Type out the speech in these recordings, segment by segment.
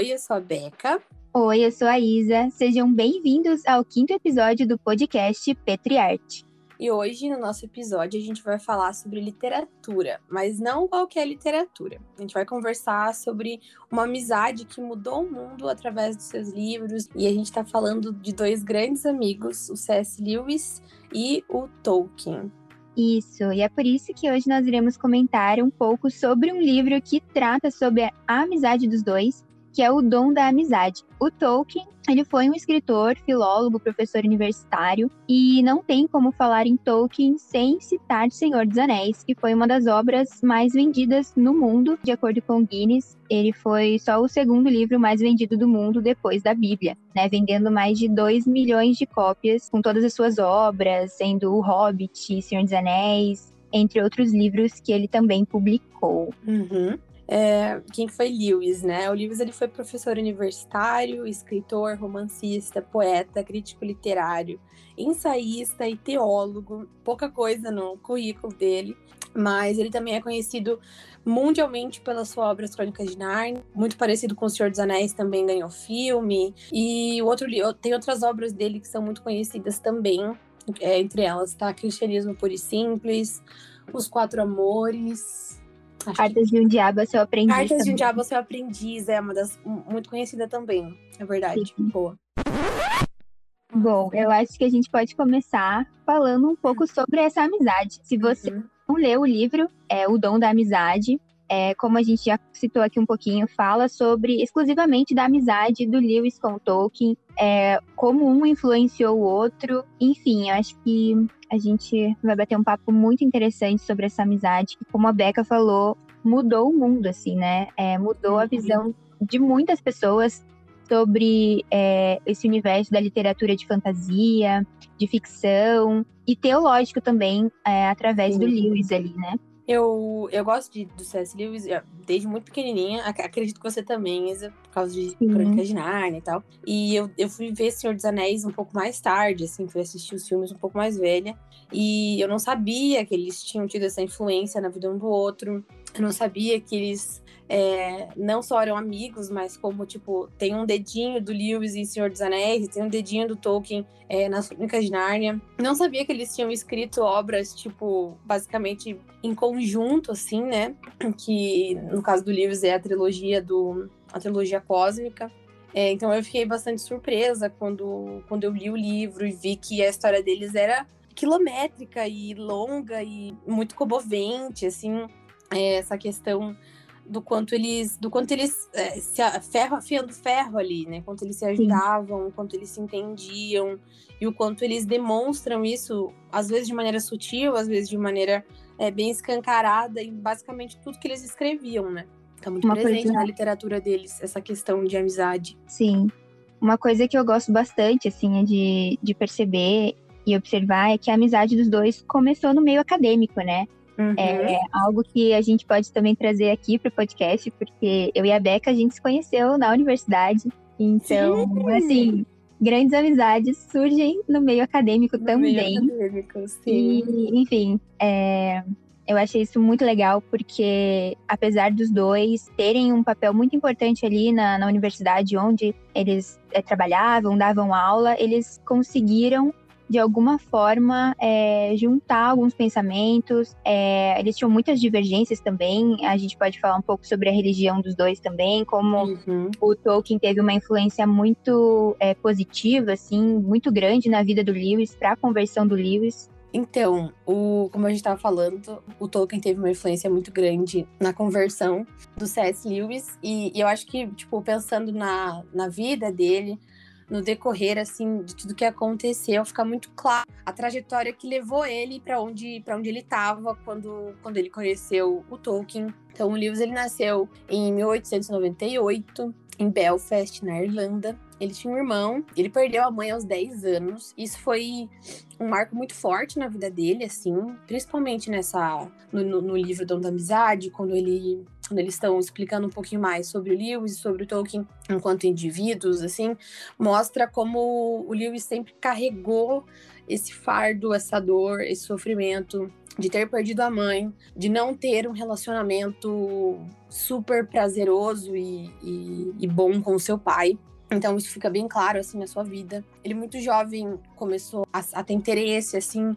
Oi, eu sou a Beca. Oi, eu sou a Isa. Sejam bem-vindos ao quinto episódio do podcast Petriarte. E hoje, no nosso episódio, a gente vai falar sobre literatura, mas não qualquer literatura. A gente vai conversar sobre uma amizade que mudou o mundo através dos seus livros. E a gente está falando de dois grandes amigos, o C.S. Lewis e o Tolkien. Isso, e é por isso que hoje nós iremos comentar um pouco sobre um livro que trata sobre a amizade dos dois que é o dom da amizade. O Tolkien, ele foi um escritor, filólogo, professor universitário, e não tem como falar em Tolkien sem citar Senhor dos Anéis, que foi uma das obras mais vendidas no mundo, de acordo com Guinness. Ele foi só o segundo livro mais vendido do mundo depois da Bíblia, né, vendendo mais de 2 milhões de cópias, com todas as suas obras, sendo O Hobbit, Senhor dos Anéis, entre outros livros que ele também publicou. Uhum é, quem foi Lewis, né? O Lewis ele foi professor universitário, escritor, romancista, poeta, crítico literário, ensaísta e teólogo. Pouca coisa no currículo dele, mas ele também é conhecido mundialmente pela sua obra As Crônicas de Narnia, muito parecido com O Senhor dos Anéis, também ganhou filme. E outro tem outras obras dele que são muito conhecidas também, é, entre elas tá Cristianismo Puro e Simples, Os Quatro Amores, Acho Cartas que... de um Diabo é seu aprendiz. Cartas também. de um Diabo é seu aprendiz é uma das muito conhecida também, é verdade. Sim. Boa. Bom, eu acho que a gente pode começar falando um pouco sobre essa amizade. Se você uhum. não leu o livro, é O Dom da Amizade, é, como a gente já citou aqui um pouquinho, fala sobre exclusivamente da amizade do Lewis com o Tolkien, é, como um influenciou o outro. Enfim, eu acho que a gente vai bater um papo muito interessante sobre essa amizade, que, como a Beca falou, mudou o mundo, assim, né? É, mudou a visão de muitas pessoas sobre é, esse universo da literatura de fantasia, de ficção e teológico também, é, através do Lewis ali, né? Eu, eu gosto de, do C.S. Lewis desde muito pequenininha. Acredito que você também, Isa, por causa de Sim. Crônicas de Narnia e tal. E eu, eu fui ver Senhor dos Anéis um pouco mais tarde, assim, fui assistir os filmes um pouco mais velha. E eu não sabia que eles tinham tido essa influência na vida um do outro. Eu não sabia que eles é, não só eram amigos, mas como, tipo, tem um dedinho do Lewis em Senhor dos Anéis, tem um dedinho do Tolkien é, nas Crônicas de Nárnia. Não sabia que eles tinham escrito obras, tipo, basicamente em conjunto, assim, né? Que, no caso do Lewis, é a trilogia do... a trilogia cósmica. É, então eu fiquei bastante surpresa quando, quando eu li o livro e vi que a história deles era quilométrica e longa e muito comovente, assim, é, essa questão do quanto eles do quanto eles é, se ferro afiando ferro ali, né? Quanto eles se ajudavam, Sim. quanto eles se entendiam e o quanto eles demonstram isso às vezes de maneira sutil, às vezes de maneira é, bem escancarada em basicamente tudo que eles escreviam, né? Tá muito Uma presente coisa... na literatura deles essa questão de amizade. Sim. Uma coisa que eu gosto bastante, assim, é de, de perceber e observar é que a amizade dos dois começou no meio acadêmico, né? Uhum. É algo que a gente pode também trazer aqui para o podcast, porque eu e a Beca a gente se conheceu na universidade. Então, sim. assim, grandes amizades surgem no meio acadêmico no também. Meio acadêmico, sim. E, enfim, é, eu achei isso muito legal, porque apesar dos dois terem um papel muito importante ali na, na universidade onde eles é, trabalhavam, davam aula, eles conseguiram de alguma forma, é, juntar alguns pensamentos. É, eles tinham muitas divergências também. A gente pode falar um pouco sobre a religião dos dois também, como uhum. o Tolkien teve uma influência muito é, positiva, assim, muito grande na vida do Lewis, para a conversão do Lewis. Então, o, como a gente estava falando, o Tolkien teve uma influência muito grande na conversão do C.S. Lewis. E, e, eu acho que, tipo, pensando na, na vida dele, no decorrer assim de tudo que aconteceu, fica muito claro a trajetória que levou ele para onde onde ele estava quando quando ele conheceu o Tolkien. Então o Lewis ele nasceu em 1898 em Belfast, na Irlanda. Ele tinha um irmão, ele perdeu a mãe aos 10 anos. Isso foi um marco muito forte na vida dele, assim, principalmente nessa no, no, no livro Dom da Amizade, quando ele quando eles estão explicando um pouquinho mais sobre o Lewis e sobre o Tolkien enquanto indivíduos, assim, mostra como o Lewis sempre carregou esse fardo, essa dor, esse sofrimento de ter perdido a mãe, de não ter um relacionamento super prazeroso e, e, e bom com seu pai. Então isso fica bem claro assim na sua vida. Ele muito jovem começou a, a ter interesse assim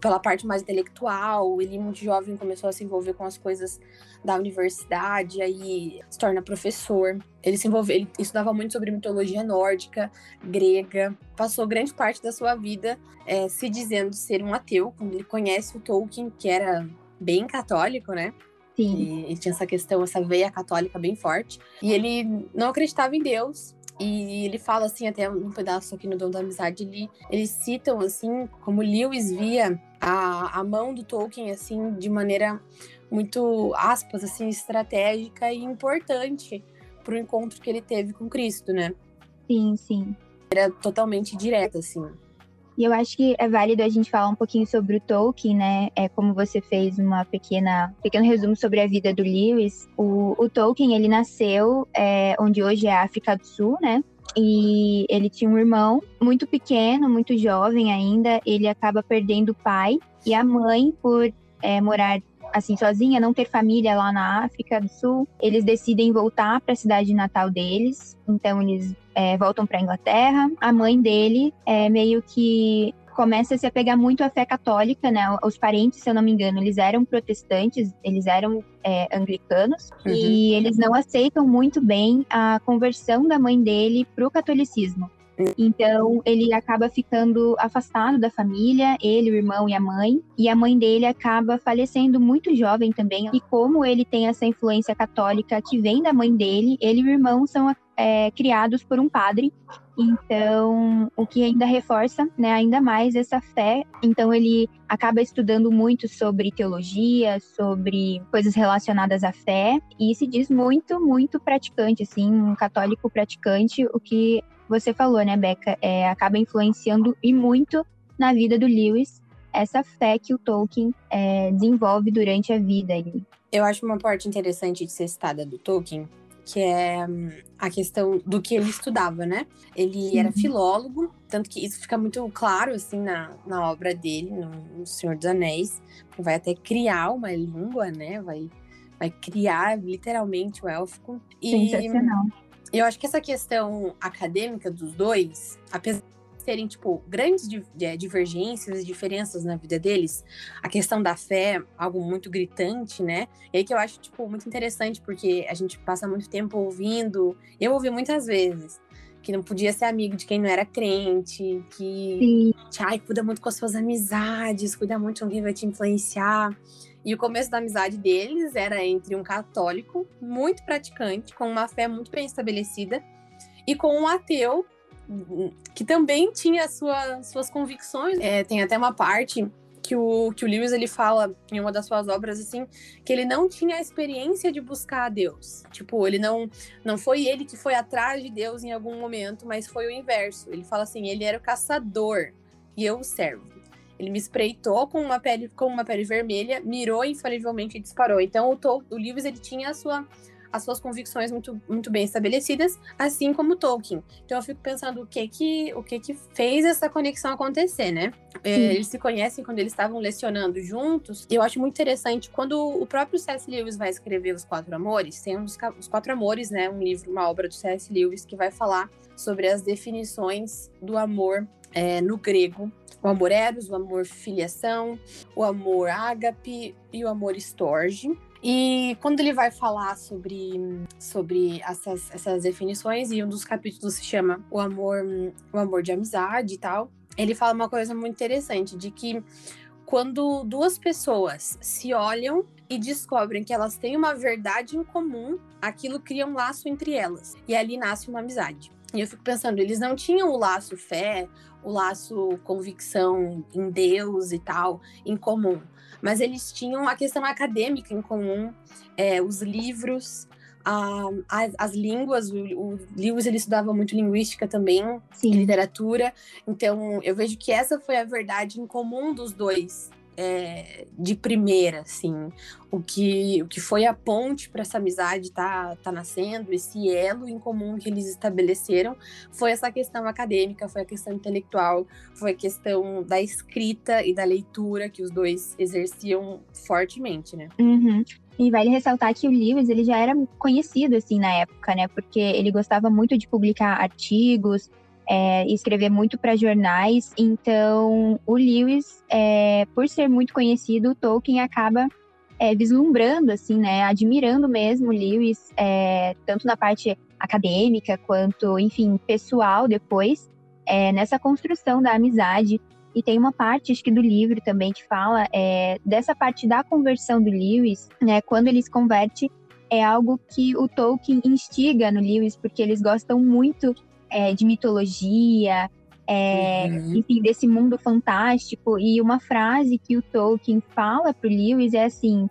pela parte mais intelectual. Ele muito jovem começou a se envolver com as coisas da universidade, aí se torna professor. Ele se envolveu, ele estudava muito sobre mitologia nórdica, grega. Passou grande parte da sua vida é, se dizendo ser um ateu. Quando ele conhece o Tolkien, que era bem católico, né? Sim. E, e tinha essa questão, essa veia católica bem forte. E ele não acreditava em Deus, e ele fala assim, até um pedaço aqui no Dom da Amizade, ele, eles citam assim como Lewis via a, a mão do Tolkien assim de maneira muito aspas assim estratégica e importante para o encontro que ele teve com Cristo, né? Sim, sim. Era totalmente direta assim. E eu acho que é válido a gente falar um pouquinho sobre o Tolkien, né? É como você fez uma pequena pequeno resumo sobre a vida do Lewis. O, o Tolkien ele nasceu é, onde hoje é a África do Sul, né? E ele tinha um irmão muito pequeno, muito jovem ainda. Ele acaba perdendo o pai e a mãe por é, morar assim sozinha, não ter família lá na África do Sul. Eles decidem voltar para a cidade natal deles. Então eles é, voltam para Inglaterra. A mãe dele é meio que começa a se apegar muito à fé católica, né? Os parentes, se eu não me engano, eles eram protestantes, eles eram é, anglicanos uhum. e eles não aceitam muito bem a conversão da mãe dele para o catolicismo. Então, ele acaba ficando afastado da família, ele, o irmão e a mãe. E a mãe dele acaba falecendo muito jovem também. E como ele tem essa influência católica que vem da mãe dele, ele e o irmão são é, criados por um padre. Então, o que ainda reforça, né, ainda mais essa fé. Então, ele acaba estudando muito sobre teologia, sobre coisas relacionadas à fé, e se diz muito, muito praticante, assim, um católico praticante, o que você falou, né, Beca, é, acaba influenciando e muito na vida do Lewis essa fé que o Tolkien é, desenvolve durante a vida. Ali. Eu acho uma parte interessante de ser citada do Tolkien, que é hum, a questão do que ele estudava, né? Ele Sim. era filólogo, tanto que isso fica muito claro, assim, na, na obra dele, no, no Senhor dos Anéis, que vai até criar uma língua, né? Vai, vai criar literalmente o élfico. E, Sensacional. Eu acho que essa questão acadêmica dos dois, apesar de terem, tipo, grandes divergências e diferenças na vida deles, a questão da fé, algo muito gritante, né? E aí que eu acho, tipo, muito interessante, porque a gente passa muito tempo ouvindo, eu ouvi muitas vezes, que não podia ser amigo de quem não era crente, que, ai, cuida muito com as suas amizades, cuida muito com quem vai te influenciar. E o começo da amizade deles era entre um católico muito praticante, com uma fé muito bem estabelecida, e com um ateu que também tinha sua, suas convicções. É, tem até uma parte que o, que o Lewis ele fala em uma das suas obras assim que ele não tinha a experiência de buscar a Deus. Tipo, ele não não foi ele que foi atrás de Deus em algum momento, mas foi o inverso. Ele fala assim, ele era o caçador e eu o servo. Ele me espreitou com uma pele, com uma pele vermelha, mirou infalivelmente e disparou. Então o, Tol o Lewis ele tinha a sua, as suas convicções muito, muito bem estabelecidas, assim como Tolkien. Então eu fico pensando o que que, o que, que fez essa conexão acontecer, né? É, eles se conhecem quando eles estavam lecionando juntos. E eu acho muito interessante quando o próprio C.S. Lewis vai escrever Os Quatro Amores, tem uns, Os Quatro Amores, né? Um livro, uma obra do C.S. Lewis que vai falar sobre as definições do amor é, no grego o amor eros, o amor filiação, o amor ágape e o amor estorge. E quando ele vai falar sobre, sobre essas, essas definições, e um dos capítulos se chama o amor, o amor de amizade e tal, ele fala uma coisa muito interessante, de que quando duas pessoas se olham e descobrem que elas têm uma verdade em comum, aquilo cria um laço entre elas. E ali nasce uma amizade. E eu fico pensando, eles não tinham o laço fé, o laço convicção em Deus e tal em comum, mas eles tinham a questão acadêmica em comum, é, os livros, a, as, as, línguas. O, o Lewis ele estudava muito linguística também, Sim. literatura. Então eu vejo que essa foi a verdade em comum dos dois é, de primeira, assim. O que, o que foi a ponte para essa amizade tá, tá nascendo, esse elo em comum que eles estabeleceram, foi essa questão acadêmica, foi a questão intelectual, foi a questão da escrita e da leitura que os dois exerciam fortemente, né? Uhum. E vale ressaltar que o Lewis ele já era conhecido assim na época, né? Porque ele gostava muito de publicar artigos, é, escrever muito para jornais. Então, o Lewis, é, por ser muito conhecido, Tolkien acaba é, vislumbrando, assim, né? Admirando mesmo o Lewis, é, tanto na parte acadêmica quanto, enfim, pessoal depois, é, nessa construção da amizade. E tem uma parte, acho que do livro também, que fala é, dessa parte da conversão do Lewis, né? Quando ele se converte, é algo que o Tolkien instiga no Lewis, porque eles gostam muito é, de mitologia, é, uhum. enfim, desse mundo fantástico. E uma frase que o Tolkien fala para o Lewis é assim: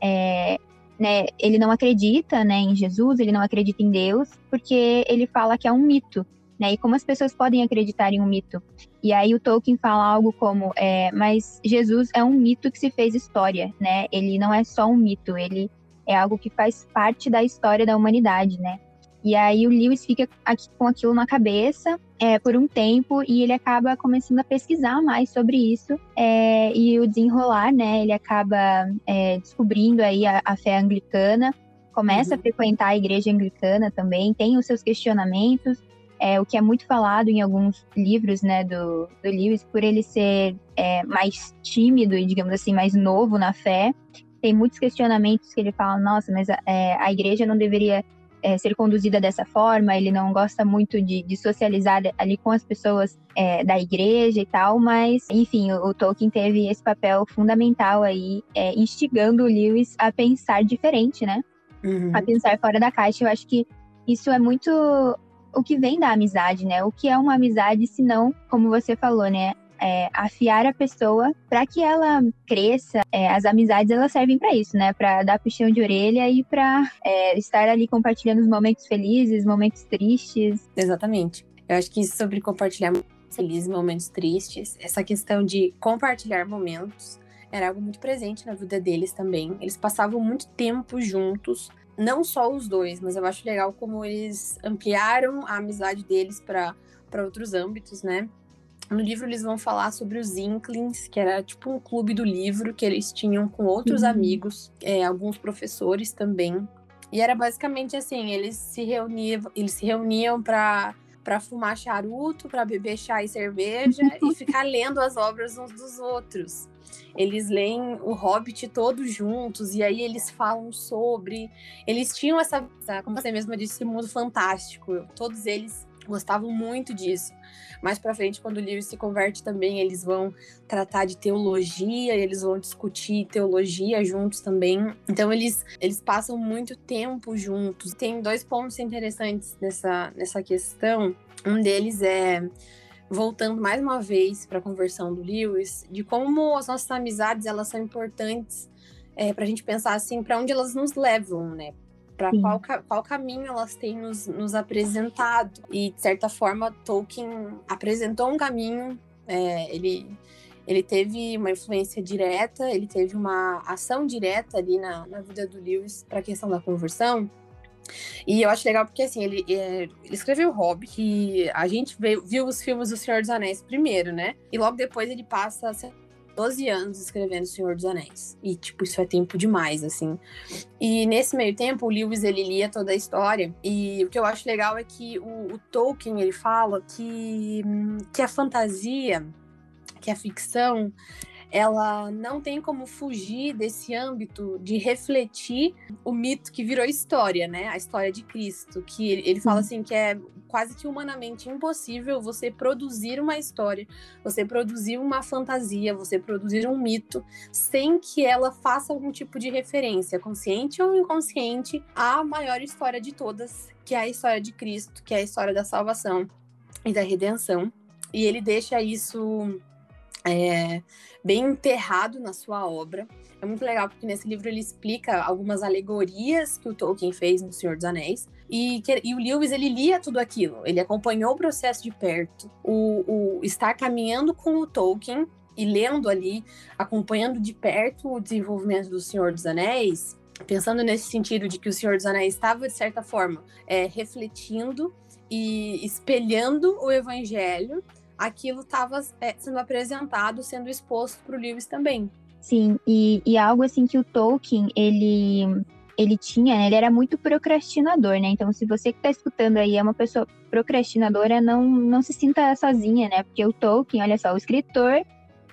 é, né, ele não acredita né, em Jesus, ele não acredita em Deus, porque ele fala que é um mito. Né, e como as pessoas podem acreditar em um mito? E aí o Tolkien fala algo como, é, mas Jesus é um mito que se fez história, né? Ele não é só um mito, ele é algo que faz parte da história da humanidade, né? E aí o Lewis fica aqui, com aquilo na cabeça é, por um tempo e ele acaba começando a pesquisar mais sobre isso é, e o desenrolar, né? Ele acaba é, descobrindo aí a, a, fé anglicana, começa uhum. a frequentar a igreja anglicana também, tem os seus questionamentos, é, o que é muito falado em alguns livros, né, do, do Lewis, por ele ser é, mais tímido e, digamos assim, mais novo na fé, tem muitos questionamentos que ele fala, nossa, mas a, é, a igreja não deveria é, ser conduzida dessa forma, ele não gosta muito de, de socializar ali com as pessoas é, da igreja e tal, mas, enfim, o, o Tolkien teve esse papel fundamental aí, é, instigando o Lewis a pensar diferente, né? Uhum. A pensar fora da caixa. Eu acho que isso é muito o que vem da amizade, né? O que é uma amizade se não, como você falou, né? É, afiar a pessoa para que ela cresça. É, as amizades elas servem para isso, né? Para dar puxão de orelha e para é, estar ali compartilhando os momentos felizes, momentos tristes. Exatamente. Eu acho que sobre compartilhar momentos felizes, momentos tristes, essa questão de compartilhar momentos era algo muito presente na vida deles também. Eles passavam muito tempo juntos, não só os dois, mas eu acho legal como eles ampliaram a amizade deles para outros âmbitos, né? No livro eles vão falar sobre os Inklings, que era tipo um clube do livro que eles tinham com outros uhum. amigos, é, alguns professores também. E era basicamente assim, eles se reuniam, eles se reuniam para para fumar charuto, para beber chá e cerveja e ficar lendo as obras uns dos outros. Eles leem o Hobbit todos juntos e aí eles falam sobre. Eles tinham essa, como você mesma disse, mundo fantástico. Todos eles gostavam muito disso. Mais para frente, quando o Lewis se converte também, eles vão tratar de teologia, eles vão discutir teologia juntos também. Então eles eles passam muito tempo juntos. Tem dois pontos interessantes nessa nessa questão. Um deles é voltando mais uma vez para a conversão do Lewis, de como as nossas amizades elas são importantes é, para a gente pensar assim para onde elas nos levam, né? Para qual, qual caminho elas têm nos, nos, apresentado. E, de certa forma, Tolkien apresentou um caminho, é, ele, ele teve uma influência direta, ele teve uma ação direta ali na, na vida do Lewis para a questão da conversão. E eu acho legal porque, assim, ele, é, ele escreveu o Hobbit, que a gente veio, viu os filmes do Senhor dos Anéis primeiro, né? E logo depois ele passa a 12 anos escrevendo Senhor dos Anéis. E, tipo, isso é tempo demais, assim. E nesse meio tempo, o Lewis, ele lia toda a história. E o que eu acho legal é que o, o Tolkien, ele fala que, que a fantasia, que a ficção, ela não tem como fugir desse âmbito de refletir o mito que virou história, né? A história de Cristo, que ele, ele fala assim que é quase que humanamente impossível você produzir uma história, você produzir uma fantasia, você produzir um mito sem que ela faça algum tipo de referência, consciente ou inconsciente, à maior história de todas, que é a história de Cristo, que é a história da salvação e da redenção. E ele deixa isso é, bem enterrado na sua obra. É muito legal porque nesse livro ele explica algumas alegorias que o Tolkien fez no Senhor dos Anéis. E, que, e o Lewis, ele lia tudo aquilo. Ele acompanhou o processo de perto. O, o estar caminhando com o Tolkien e lendo ali, acompanhando de perto o desenvolvimento do Senhor dos Anéis, pensando nesse sentido de que o Senhor dos Anéis estava, de certa forma, é, refletindo e espelhando o Evangelho, aquilo estava é, sendo apresentado, sendo exposto para o Lewis também. Sim, e, e algo assim que o Tolkien, ele ele tinha, né, ele era muito procrastinador, né? Então, se você que está escutando aí é uma pessoa procrastinadora, não, não se sinta sozinha, né? Porque o Tolkien, olha só, o escritor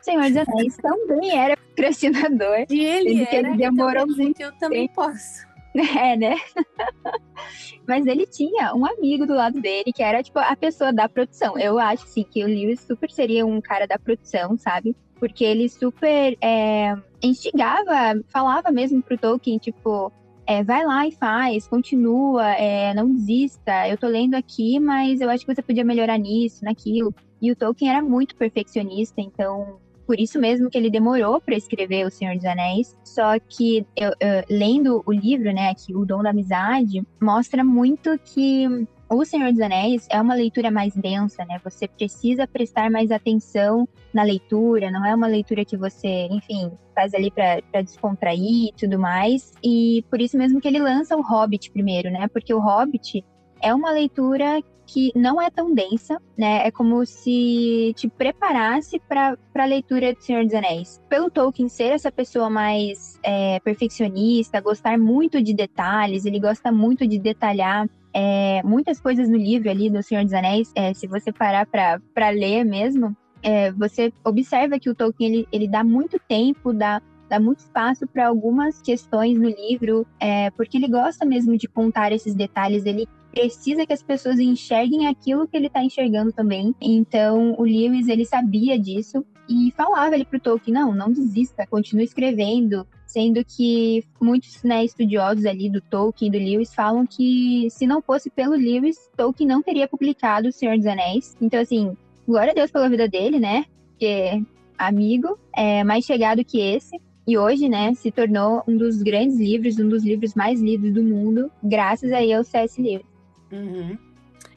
Senhor dos Anéis também era procrastinador. E ele era, ele demorou então, muito. Eu também posso. É, né? Mas ele tinha um amigo do lado dele que era, tipo, a pessoa da produção. Eu acho, sim, que o Lewis super seria um cara da produção, sabe? Porque ele super é, instigava, falava mesmo pro Tolkien, tipo, é, vai lá e faz, continua, é, não desista. Eu tô lendo aqui, mas eu acho que você podia melhorar nisso, naquilo. E o Tolkien era muito perfeccionista, então por isso mesmo que ele demorou para escrever O Senhor dos Anéis. Só que eu, eu, lendo o livro, né, que O Dom da Amizade, mostra muito que o Senhor dos Anéis é uma leitura mais densa, né? Você precisa prestar mais atenção na leitura, não é uma leitura que você, enfim, faz ali para descontrair e tudo mais. E por isso mesmo que ele lança o Hobbit primeiro, né? Porque o Hobbit é uma leitura que não é tão densa, né? É como se te preparasse para a leitura de Senhor dos Anéis. Pelo Tolkien ser essa pessoa mais é, perfeccionista, gostar muito de detalhes, ele gosta muito de detalhar é, muitas coisas no livro ali do Senhor dos Anéis. É, se você parar para ler mesmo, é, você observa que o Tolkien ele, ele dá muito tempo, dá dá muito espaço para algumas questões no livro, é, porque ele gosta mesmo de contar esses detalhes, ele precisa que as pessoas enxerguem aquilo que ele está enxergando também. Então, o Lewis, ele sabia disso e falava ele pro Tolkien, não, não desista, continue escrevendo, sendo que muitos né, estudiosos ali do Tolkien e do Lewis falam que se não fosse pelo Lewis, Tolkien não teria publicado O Senhor dos Anéis. Então, assim, glória a Deus pela vida dele, né? Porque amigo é mais chegado que esse. E hoje, né, se tornou um dos grandes livros, um dos livros mais lidos do mundo, graças aí ao C.S. Lewis. Uhum.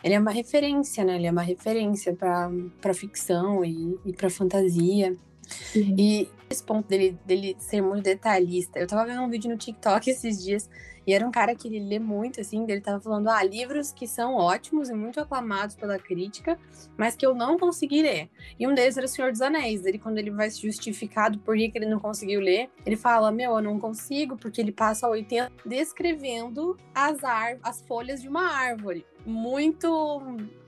Ele é uma referência, né? Ele é uma referência para ficção e, e para fantasia. Uhum. E esse ponto dele, dele ser muito detalhista. Eu tava vendo um vídeo no TikTok esses dias e era um cara que ele lê muito, assim, ele tava falando, ah, livros que são ótimos e muito aclamados pela crítica, mas que eu não consegui ler. E um deles era O Senhor dos Anéis. Ele, quando ele vai se justificar do porquê que ele não conseguiu ler, ele fala, meu, eu não consigo, porque ele passa 80 descrevendo as, as folhas de uma árvore muito,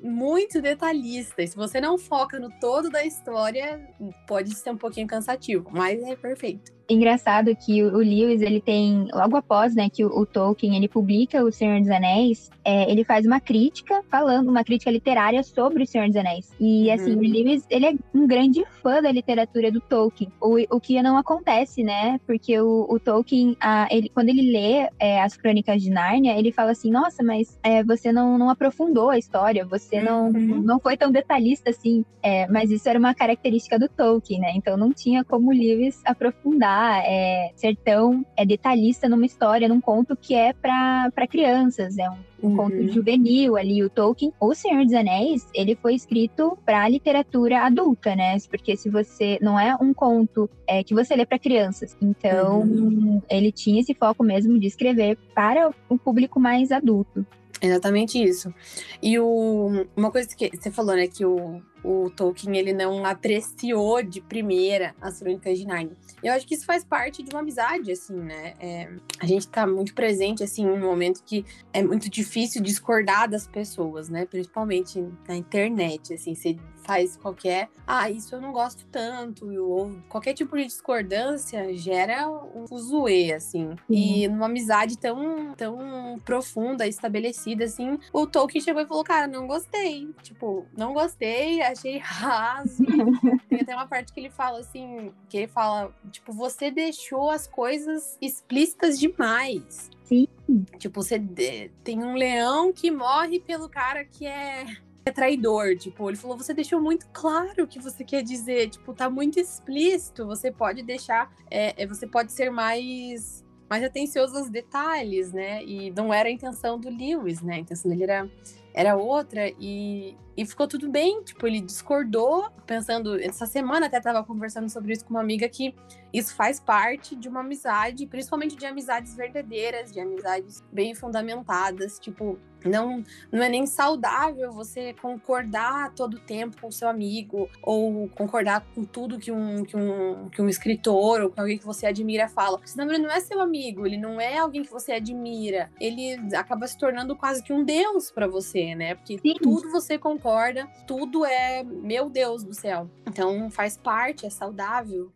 muito detalhista. E se você não foca no todo da história, pode ser um pouquinho cansativo, mas é perfeito engraçado que o Lewis, ele tem, logo após, né, que o, o Tolkien, ele publica O Senhor dos Anéis, é, ele faz uma crítica, falando, uma crítica literária sobre O Senhor dos Anéis. E, uhum. assim, o Lewis, ele é um grande fã da literatura do Tolkien, o, o que não acontece, né, porque o, o Tolkien, a, ele, quando ele lê é, as Crônicas de Nárnia, ele fala assim, nossa, mas é, você não, não aprofundou a história, você não, uhum. não foi tão detalhista assim, é, mas isso era uma característica do Tolkien, né, então não tinha como Lewis aprofundar é, ser tão é, detalhista numa história, num conto que é para crianças, é um, um uhum. conto juvenil ali. O Tolkien, O Senhor dos Anéis, ele foi escrito para literatura adulta, né? Porque se você não é um conto é, que você lê para crianças, então uhum. ele tinha esse foco mesmo de escrever para o público mais adulto. Exatamente isso. E o, uma coisa que você falou, né, que o, o Tolkien ele não apreciou de primeira as Crônicas de Narnia. Eu acho que isso faz parte de uma amizade, assim, né? É, a gente tá muito presente, assim, em um momento que é muito difícil discordar das pessoas, né? Principalmente na internet, assim, você faz qualquer, ah, isso eu não gosto tanto, ou qualquer tipo de discordância gera um fuzuê, assim. Uhum. E numa amizade tão, tão profunda, estabelecida, assim, o Tolkien chegou e falou, cara, não gostei. Tipo, não gostei, achei raso. Tem até uma parte que ele fala assim, que ele fala, tipo, você deixou as coisas explícitas demais. Sim. Tipo, você tem um leão que morre pelo cara que é é traidor, tipo, ele falou, você deixou muito claro o que você quer dizer, tipo, tá muito explícito, você pode deixar, é, é, você pode ser mais mais atencioso aos detalhes, né, e não era a intenção do Lewis, né, a intenção dele era, era outra, e, e ficou tudo bem. Tipo, ele discordou, pensando. Essa semana até tava conversando sobre isso com uma amiga que isso faz parte de uma amizade, principalmente de amizades verdadeiras, de amizades bem fundamentadas. Tipo, não, não é nem saudável você concordar todo o tempo com o seu amigo, ou concordar com tudo que um, que um, que um escritor ou com alguém que você admira fala. Senão ele não é seu amigo, ele não é alguém que você admira. Ele acaba se tornando quase que um deus para você, né? Porque Sim. tudo você concorda, tudo é meu Deus do céu. Então faz parte, é saudável.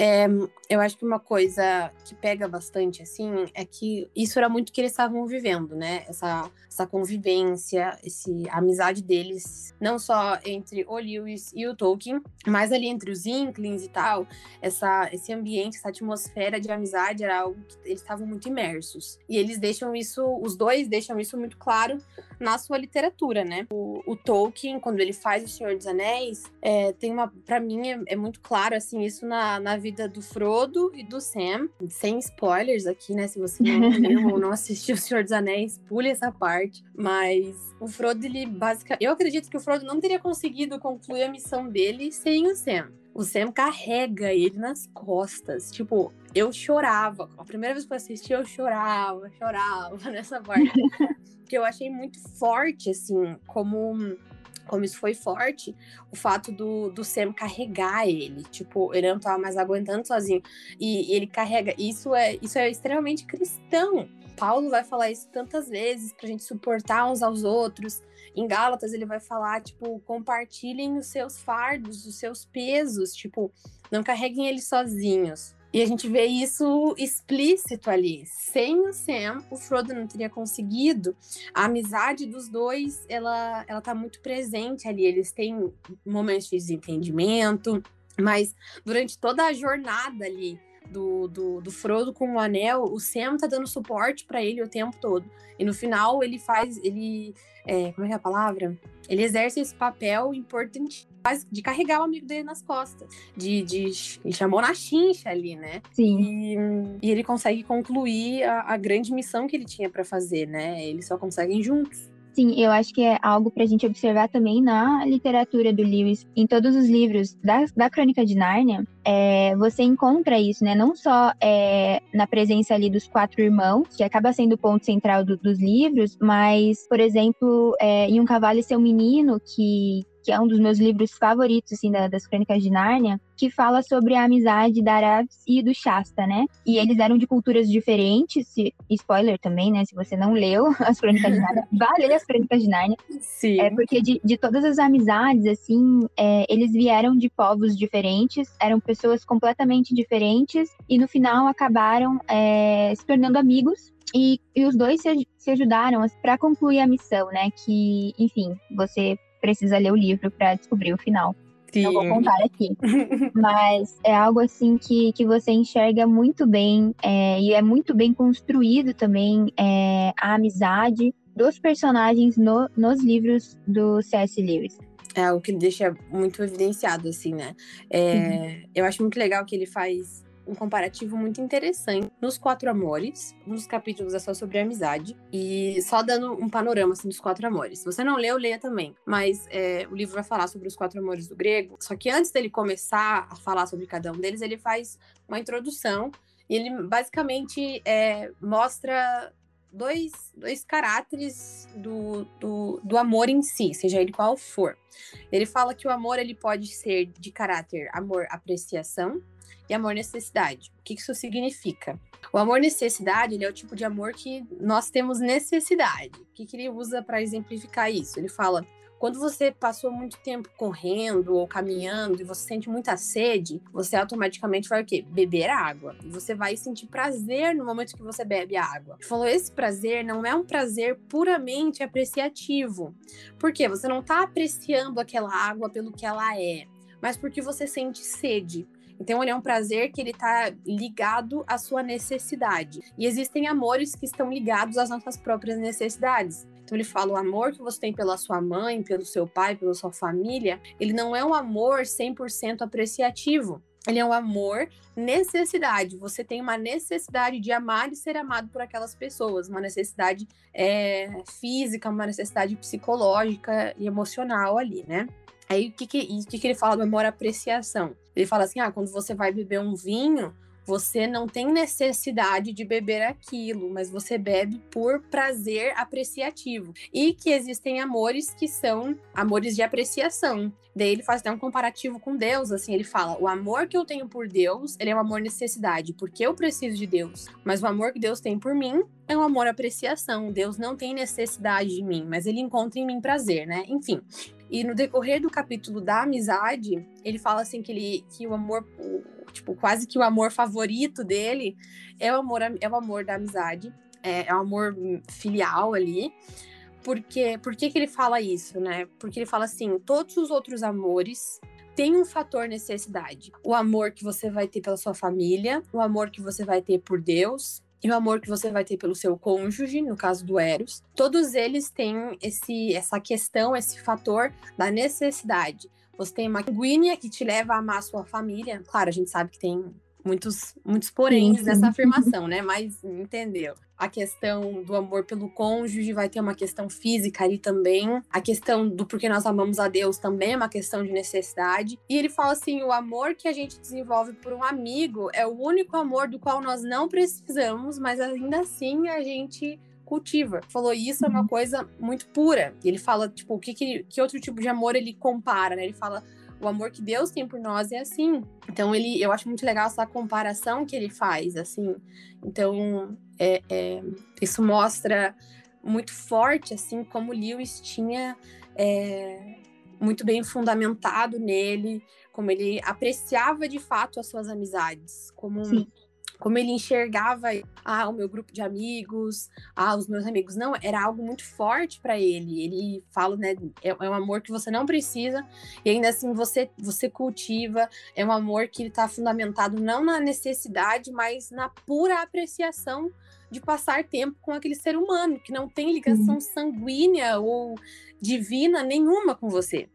É, eu acho que uma coisa que pega bastante, assim, é que isso era muito que eles estavam vivendo, né? Essa, essa convivência, esse, a amizade deles, não só entre o Lewis e o Tolkien, mas ali entre os Inklings e tal, essa, esse ambiente, essa atmosfera de amizade era algo que eles estavam muito imersos. E eles deixam isso, os dois deixam isso muito claro na sua literatura, né? O, o Tolkien, quando ele faz O Senhor dos Anéis, é, tem uma, para mim, é, é, muito claro, assim, isso na, na vida do Frodo e do Sam, sem spoilers aqui, né? Se você não não assistiu O Senhor dos Anéis, pule essa parte. Mas o Frodo, ele basicamente. Eu acredito que o Frodo não teria conseguido concluir a missão dele sem o Sam. O Sam carrega ele nas costas. Tipo, eu chorava. A primeira vez que eu assisti, eu chorava, chorava nessa parte. Porque eu achei muito forte, assim, como como isso foi forte, o fato do, do Sam carregar ele. Tipo, ele não tava mais aguentando sozinho. E, e ele carrega. Isso é, isso é extremamente cristão. Paulo vai falar isso tantas vezes pra gente suportar uns aos outros. Em Gálatas ele vai falar, tipo, compartilhem os seus fardos, os seus pesos, tipo, não carreguem eles sozinhos. E a gente vê isso explícito ali. Sem o Sam, o Frodo não teria conseguido. A amizade dos dois, ela, ela tá muito presente ali. Eles têm momentos de desentendimento, mas durante toda a jornada ali do, do, do Frodo com o anel, o Sam tá dando suporte para ele o tempo todo. E no final ele faz, ele, é, como é que é a palavra? Ele exerce esse papel importante de carregar o amigo dele nas costas. De, de ele chamou na chincha ali, né? Sim. E, e ele consegue concluir a, a grande missão que ele tinha para fazer, né? Eles só conseguem juntos. Sim, eu acho que é algo para a gente observar também na literatura do Lewis. Em todos os livros da, da Crônica de Nárnia, é, você encontra isso, né? Não só é, na presença ali dos quatro irmãos, que acaba sendo o ponto central do, dos livros, mas, por exemplo, é, em Um Cavalo e Seu Menino, que, que é um dos meus livros favoritos, assim, da, das Crônicas de Nárnia, que fala sobre a amizade da Arabs e do Shasta, né? E eles eram de culturas diferentes, se, spoiler também, né? Se você não leu as Crônicas de Nárnia, vá ler as Crônicas de Nárnia. Sim. É porque de, de todas as amizades, assim, é, eles vieram de povos diferentes, eram pessoas completamente diferentes, e no final acabaram é, se tornando amigos e, e, os dois se, se ajudaram para concluir a missão, né? Que, enfim, você precisa ler o livro para descobrir o final. Sim. Não vou contar aqui. Mas é algo assim que, que você enxerga muito bem é, e é muito bem construído também é, a amizade dos personagens no, nos livros do C.S. Lewis. É o que deixa muito evidenciado, assim, né? É, uhum. Eu acho muito legal que ele faz um comparativo muito interessante nos Quatro Amores. Um dos capítulos é só sobre amizade. E só dando um panorama assim, dos Quatro Amores. Se você não leu, leia também. Mas é, o livro vai falar sobre os Quatro Amores do grego. Só que antes dele começar a falar sobre cada um deles, ele faz uma introdução. E ele basicamente é, mostra dois, dois caráteres do, do, do, amor em si, seja ele qual for. Ele fala que o amor ele pode ser de caráter amor apreciação, e amor necessidade. O que isso significa? O amor necessidade ele é o tipo de amor que nós temos necessidade. O que, que ele usa para exemplificar isso? Ele fala: quando você passou muito tempo correndo ou caminhando e você sente muita sede, você automaticamente vai o quê? Beber água. E você vai sentir prazer no momento que você bebe a água. Ele falou: esse prazer não é um prazer puramente apreciativo. Por quê? Você não está apreciando aquela água pelo que ela é, mas porque você sente sede. Então ele é um prazer que ele está ligado à sua necessidade. E existem amores que estão ligados às nossas próprias necessidades. Então ele fala o amor que você tem pela sua mãe, pelo seu pai, pela sua família, ele não é um amor 100% apreciativo. ele é um amor necessidade. Você tem uma necessidade de amar e ser amado por aquelas pessoas, uma necessidade é, física, uma necessidade psicológica e emocional ali, né? Aí o que, que, que, que ele fala do amor apreciação? Ele fala assim: ah, quando você vai beber um vinho, você não tem necessidade de beber aquilo, mas você bebe por prazer apreciativo. E que existem amores que são amores de apreciação. Daí ele faz até um comparativo com Deus, assim, ele fala: "O amor que eu tenho por Deus, ele é um amor necessidade, porque eu preciso de Deus. Mas o amor que Deus tem por mim é um amor apreciação. Deus não tem necessidade de mim, mas ele encontra em mim prazer, né? Enfim, e no decorrer do capítulo da amizade, ele fala assim que ele que o amor, tipo, quase que o amor favorito dele é o amor é o amor da amizade, é, é o amor filial ali. Porque por que, que ele fala isso, né? Porque ele fala assim, todos os outros amores têm um fator necessidade. O amor que você vai ter pela sua família, o amor que você vai ter por Deus, e o amor que você vai ter pelo seu cônjuge, no caso do Eros, todos eles têm esse, essa questão, esse fator da necessidade. Você tem uma sanguínea que te leva a amar sua família. Claro, a gente sabe que tem muitos, muitos poréns nessa afirmação, né? Mas entendeu. A questão do amor pelo cônjuge vai ter uma questão física ali também. A questão do porquê nós amamos a Deus também é uma questão de necessidade. E ele fala assim: o amor que a gente desenvolve por um amigo é o único amor do qual nós não precisamos, mas ainda assim a gente cultiva. Falou isso é uma uhum. coisa muito pura. E ele fala, tipo, o que, que, que outro tipo de amor ele compara, né? Ele fala o amor que Deus tem por nós é assim. Então ele, eu acho muito legal essa comparação que ele faz, assim. Então é, é, isso mostra muito forte, assim, como Lewis tinha é, muito bem fundamentado nele, como ele apreciava de fato as suas amizades, como como ele enxergava ah, o meu grupo de amigos, ah, os meus amigos. Não, era algo muito forte para ele. Ele fala, né, é, é, um amor que você não precisa e ainda assim você você cultiva. É um amor que está fundamentado não na necessidade, mas na pura apreciação de passar tempo com aquele ser humano que não tem ligação sanguínea ou divina nenhuma com você.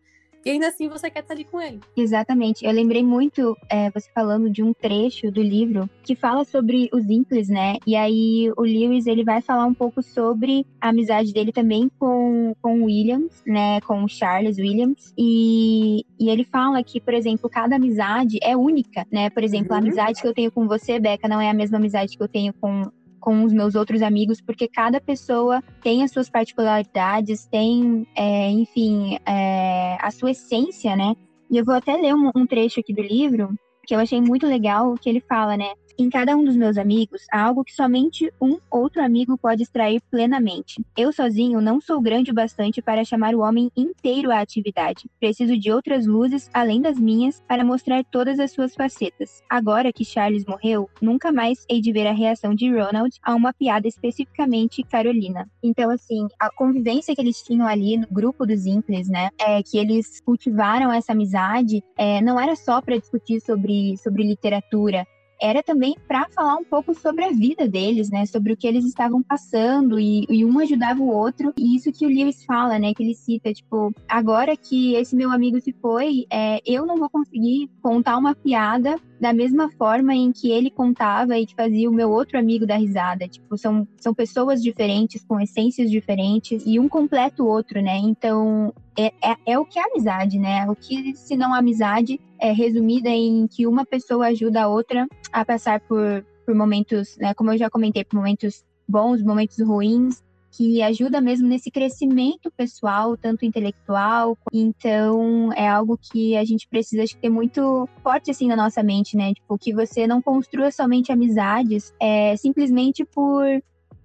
E ainda assim você quer estar ali com ele. Exatamente. Eu lembrei muito, é, você falando de um trecho do livro que fala sobre os Imples, né? E aí o Lewis, ele vai falar um pouco sobre a amizade dele também com, com o Williams, né? Com o Charles Williams. E, e ele fala que, por exemplo, cada amizade é única, né? Por exemplo, uhum. a amizade que eu tenho com você, Beca, não é a mesma amizade que eu tenho com com os meus outros amigos, porque cada pessoa tem as suas particularidades, tem, é, enfim, é, a sua essência, né? E eu vou até ler um, um trecho aqui do livro, que eu achei muito legal, que ele fala, né? Em cada um dos meus amigos há algo que somente um outro amigo pode extrair plenamente. Eu sozinho não sou grande o bastante para chamar o homem inteiro à atividade. Preciso de outras luzes além das minhas para mostrar todas as suas facetas. Agora que Charles morreu, nunca mais hei de ver a reação de Ronald a uma piada especificamente Carolina. Então, assim, a convivência que eles tinham ali no grupo dos Imples, né, é que eles cultivaram essa amizade, é, não era só para discutir sobre, sobre literatura, era também para falar um pouco sobre a vida deles, né? Sobre o que eles estavam passando e, e, um ajudava o outro. E isso que o Lewis fala, né? Que ele cita, tipo, agora que esse meu amigo se foi, é, eu não vou conseguir contar uma piada da mesma forma em que ele contava e que fazia o meu outro amigo dar risada. Tipo, são, são pessoas diferentes, com essências diferentes, e um completa o outro, né? Então, é, é, é, o que é amizade, né? O que, se não amizade, é resumida em que uma pessoa ajuda a outra a passar por, por momentos, né? Como eu já comentei, por momentos bons, momentos ruins, que ajuda mesmo nesse crescimento pessoal, tanto intelectual. Então, é algo que a gente precisa ter muito forte assim na nossa mente, né? Tipo, que você não construa somente amizades é, simplesmente por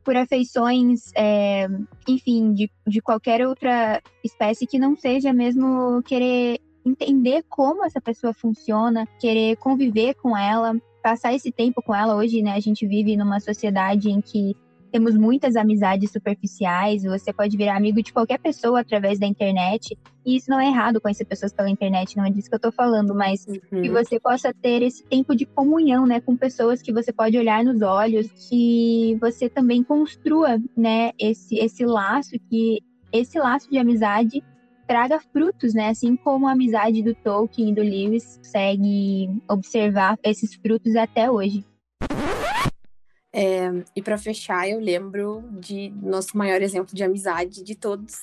por afeições, é, enfim, de, de qualquer outra espécie que não seja mesmo querer entender como essa pessoa funciona, querer conviver com ela, passar esse tempo com ela. Hoje, né, a gente vive numa sociedade em que temos muitas amizades superficiais, você pode virar amigo de qualquer pessoa através da internet, e isso não é errado conhecer pessoas pela internet, não é disso que eu tô falando, mas uhum. que você possa ter esse tempo de comunhão, né, com pessoas que você pode olhar nos olhos, que você também construa, né, esse, esse laço, que esse laço de amizade traga frutos, né? Assim como a amizade do Tolkien e do Lewis consegue observar esses frutos até hoje. É, e para fechar, eu lembro de nosso maior exemplo de amizade de todos,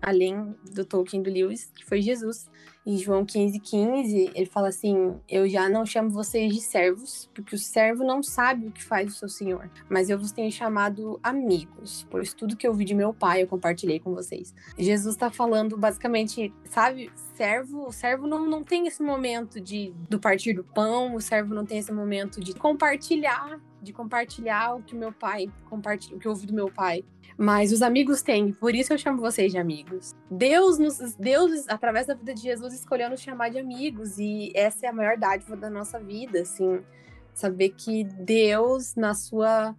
além do Tolkien do Lewis, que foi Jesus. Em João 15, 15, ele fala assim: Eu já não chamo vocês de servos, porque o servo não sabe o que faz o seu senhor, mas eu vos tenho chamado amigos, pois tudo que eu vi de meu pai eu compartilhei com vocês. Jesus está falando basicamente, sabe, servo, o servo não, não tem esse momento de do partir do pão, o servo não tem esse momento de compartilhar, de compartilhar o que meu pai compartilha, o que eu ouvi do meu pai. Mas os amigos têm, por isso eu chamo vocês de amigos. Deus, nos, Deus, através da vida de Jesus, escolheu nos chamar de amigos, e essa é a maior dádiva da nossa vida, assim, saber que Deus, na sua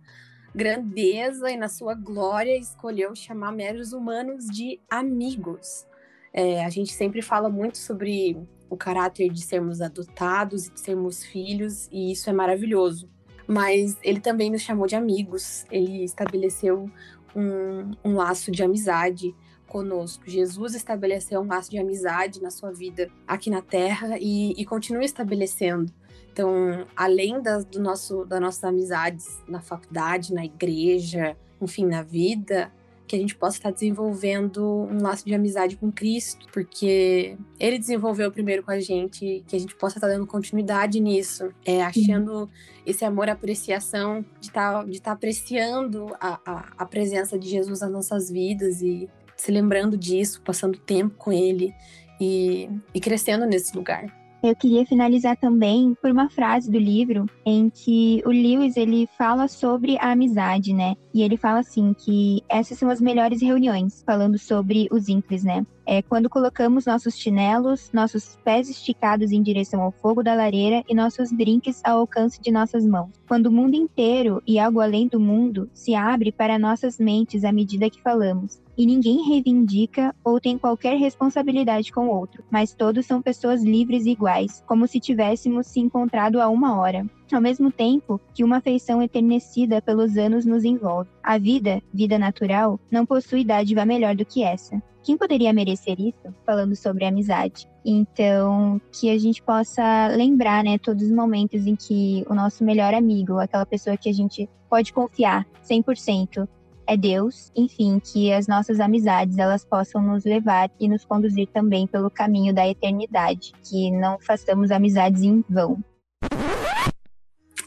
grandeza e na sua glória, escolheu chamar meros humanos de amigos. É, a gente sempre fala muito sobre o caráter de sermos adotados e de sermos filhos, e isso é maravilhoso. Mas ele também nos chamou de amigos, ele estabeleceu um, um laço de amizade conosco. Jesus estabeleceu um laço de amizade na sua vida aqui na Terra e, e continua estabelecendo. Então, além das, do nosso, das nossas amizades na faculdade, na igreja, enfim, na vida, que a gente possa estar desenvolvendo um laço de amizade com Cristo, porque Ele desenvolveu primeiro com a gente, que a gente possa estar dando continuidade nisso, é, achando esse amor, apreciação, de estar, de estar apreciando a, a, a presença de Jesus nas nossas vidas e se lembrando disso, passando tempo com Ele e, e crescendo nesse lugar. Eu queria finalizar também por uma frase do livro em que o Lewis ele fala sobre a amizade, né? E ele fala assim que essas são as melhores reuniões, falando sobre os Incles, né? É quando colocamos nossos chinelos, nossos pés esticados em direção ao fogo da lareira e nossos drinks ao alcance de nossas mãos. Quando o mundo inteiro e algo além do mundo se abre para nossas mentes à medida que falamos e ninguém reivindica ou tem qualquer responsabilidade com o outro, mas todos são pessoas livres e iguais, como se tivéssemos se encontrado há uma hora. Ao mesmo tempo que uma afeição eternecida pelos anos nos envolve. A vida, vida natural, não possui dádiva melhor do que essa. Quem poderia merecer isso? Falando sobre amizade. Então, que a gente possa lembrar, né, todos os momentos em que o nosso melhor amigo, aquela pessoa que a gente pode confiar 100%, é Deus, enfim, que as nossas amizades elas possam nos levar e nos conduzir também pelo caminho da eternidade, que não façamos amizades em vão.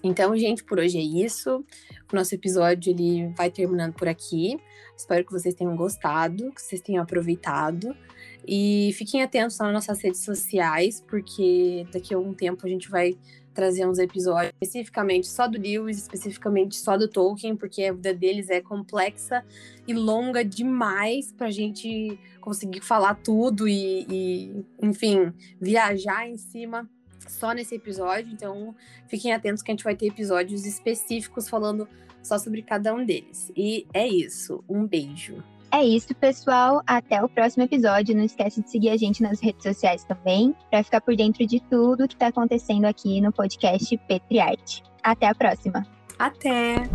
Então, gente, por hoje é isso. O nosso episódio ele vai terminando por aqui. Espero que vocês tenham gostado, que vocês tenham aproveitado. E fiquem atentos nas nossas redes sociais, porque daqui a algum tempo a gente vai trazer uns episódios especificamente só do Lewis, especificamente só do Tolkien, porque a vida deles é complexa e longa demais para a gente conseguir falar tudo e, e, enfim, viajar em cima só nesse episódio. Então, fiquem atentos que a gente vai ter episódios específicos falando só sobre cada um deles. E é isso. Um beijo. É isso, pessoal. Até o próximo episódio. Não esquece de seguir a gente nas redes sociais também, para ficar por dentro de tudo que está acontecendo aqui no podcast Petriarte. Até a próxima. Até!